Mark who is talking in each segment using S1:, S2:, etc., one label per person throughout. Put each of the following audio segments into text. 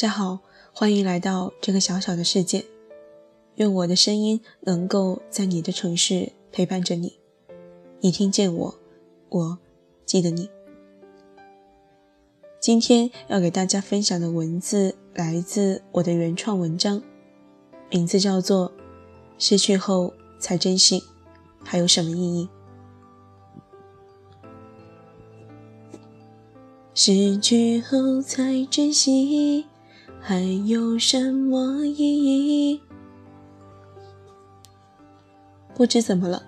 S1: 大家好，欢迎来到这个小小的世界。愿我的声音能够在你的城市陪伴着你。你听见我，我记得你。今天要给大家分享的文字来自我的原创文章，名字叫做《失去后才珍惜》，还有什么意义？失去后才珍惜。还有什么意义？不知怎么了，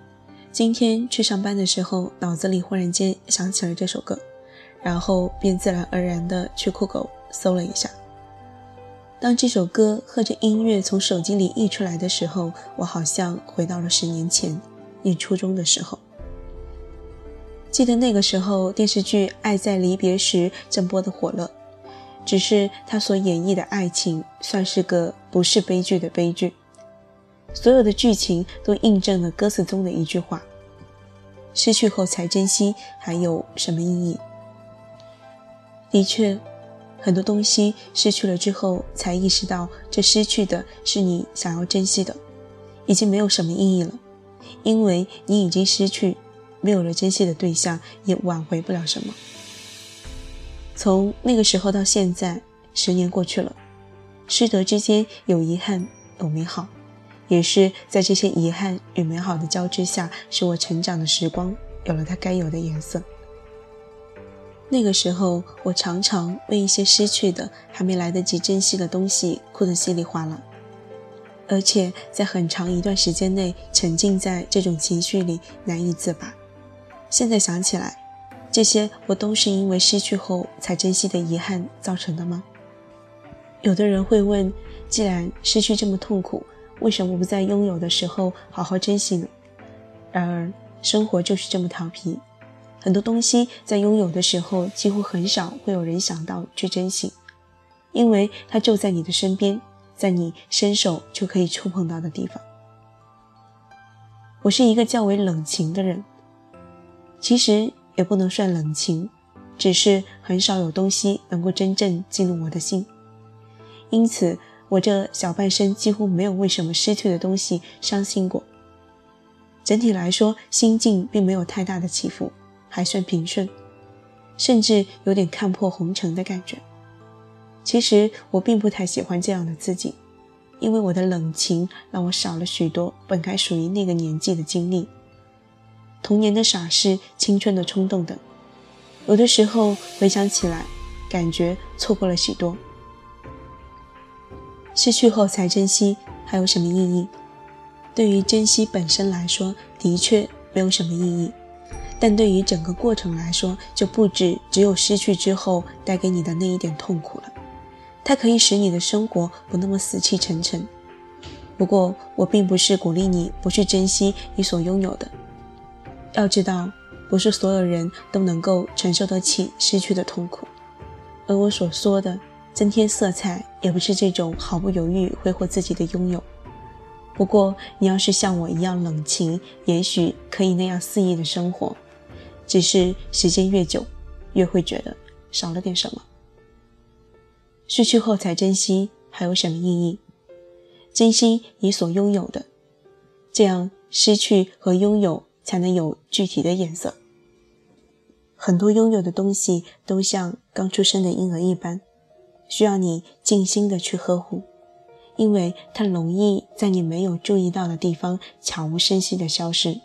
S1: 今天去上班的时候，脑子里忽然间想起了这首歌，然后便自然而然的去酷狗搜了一下。当这首歌和着音乐从手机里溢出来的时候，我好像回到了十年前，念初中的时候。记得那个时候，电视剧《爱在离别时》正播的火热。只是他所演绎的爱情，算是个不是悲剧的悲剧。所有的剧情都印证了歌词中的一句话：“失去后才珍惜，还有什么意义？”的确，很多东西失去了之后，才意识到这失去的是你想要珍惜的，已经没有什么意义了，因为你已经失去，没有了珍惜的对象，也挽回不了什么。从那个时候到现在，十年过去了，师德之间有遗憾，有美好，也是在这些遗憾与美好的交织下，使我成长的时光有了它该有的颜色。那个时候，我常常为一些失去的、还没来得及珍惜的东西哭得稀里哗啦，而且在很长一段时间内沉浸在这种情绪里难以自拔。现在想起来。这些我都是因为失去后才珍惜的遗憾造成的吗？有的人会问：既然失去这么痛苦，为什么不在拥有的时候好好珍惜呢？然而，生活就是这么调皮，很多东西在拥有的时候，几乎很少会有人想到去珍惜，因为它就在你的身边，在你伸手就可以触碰到的地方。我是一个较为冷情的人，其实。也不能算冷情，只是很少有东西能够真正进入我的心，因此我这小半生几乎没有为什么失去的东西伤心过。整体来说，心境并没有太大的起伏，还算平顺，甚至有点看破红尘的感觉。其实我并不太喜欢这样的自己，因为我的冷情让我少了许多本该属于那个年纪的经历。童年的傻事、青春的冲动等，有的时候回想起来，感觉错过了许多。失去后才珍惜，还有什么意义？对于珍惜本身来说，的确没有什么意义；但对于整个过程来说，就不止只有失去之后带给你的那一点痛苦了。它可以使你的生活不那么死气沉沉。不过，我并不是鼓励你不去珍惜你所拥有的。要知道，不是所有人都能够承受得起失去的痛苦，而我所说的增添色彩，也不是这种毫不犹豫挥霍自己的拥有。不过，你要是像我一样冷情，也许可以那样肆意的生活，只是时间越久，越会觉得少了点什么。失去后才珍惜，还有什么意义？珍惜你所拥有的，这样失去和拥有。才能有具体的颜色。很多拥有的东西都像刚出生的婴儿一般，需要你尽心的去呵护，因为它容易在你没有注意到的地方悄无声息的消失。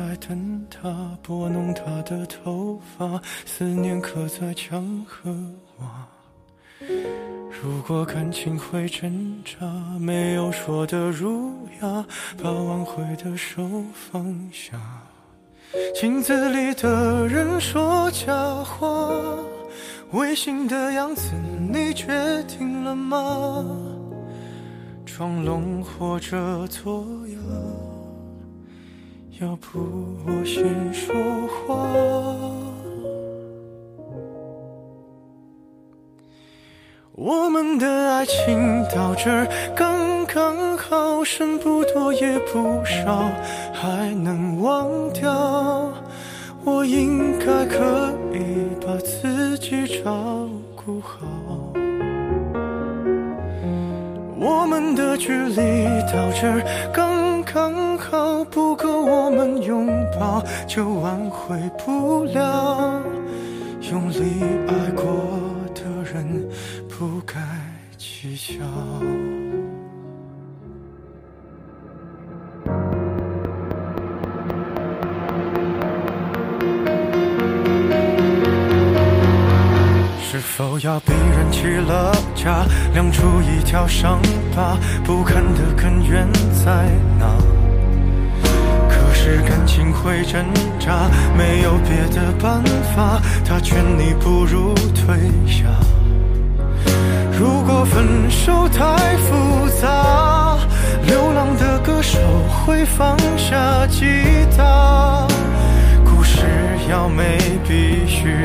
S2: 在等他，拨弄他的头发，思念刻在墙和瓦。如果感情会挣扎，没有说的儒雅，把挽回的手放下。镜子里的人说假话，违心的样子，你决定了吗？装聋或者作哑，要不我先说话。我们的爱情到这儿刚刚好，剩不多也不少，还能忘掉。我应该可以把自己照顾好。我们的距离到这儿刚刚好，不够我们拥抱，就挽回不了。用力爱过的人，不该计较。是否要逼人起了家，亮出一条伤疤？不堪的根源在哪？可是感情会挣扎，没有别的办法。他劝你不如退下。如果分手太复杂，流浪的歌手会放下吉他。故事要美，必须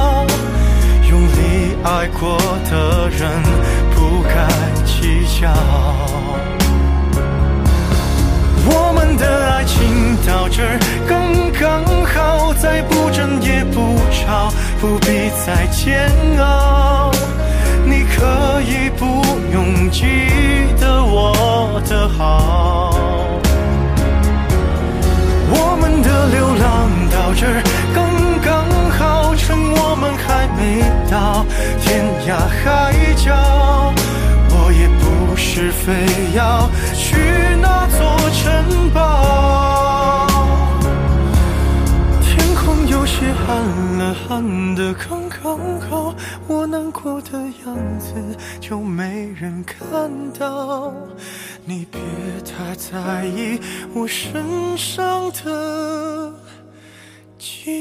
S2: 爱过的人，不该计较。我们的爱情到这儿刚刚好，再不争也不吵，不必再煎熬。你可以不用记得我的好。非要去那座城堡。天空有些暗了，暗的刚刚好，我难过的样子就没人看到。你别太在意我身上的记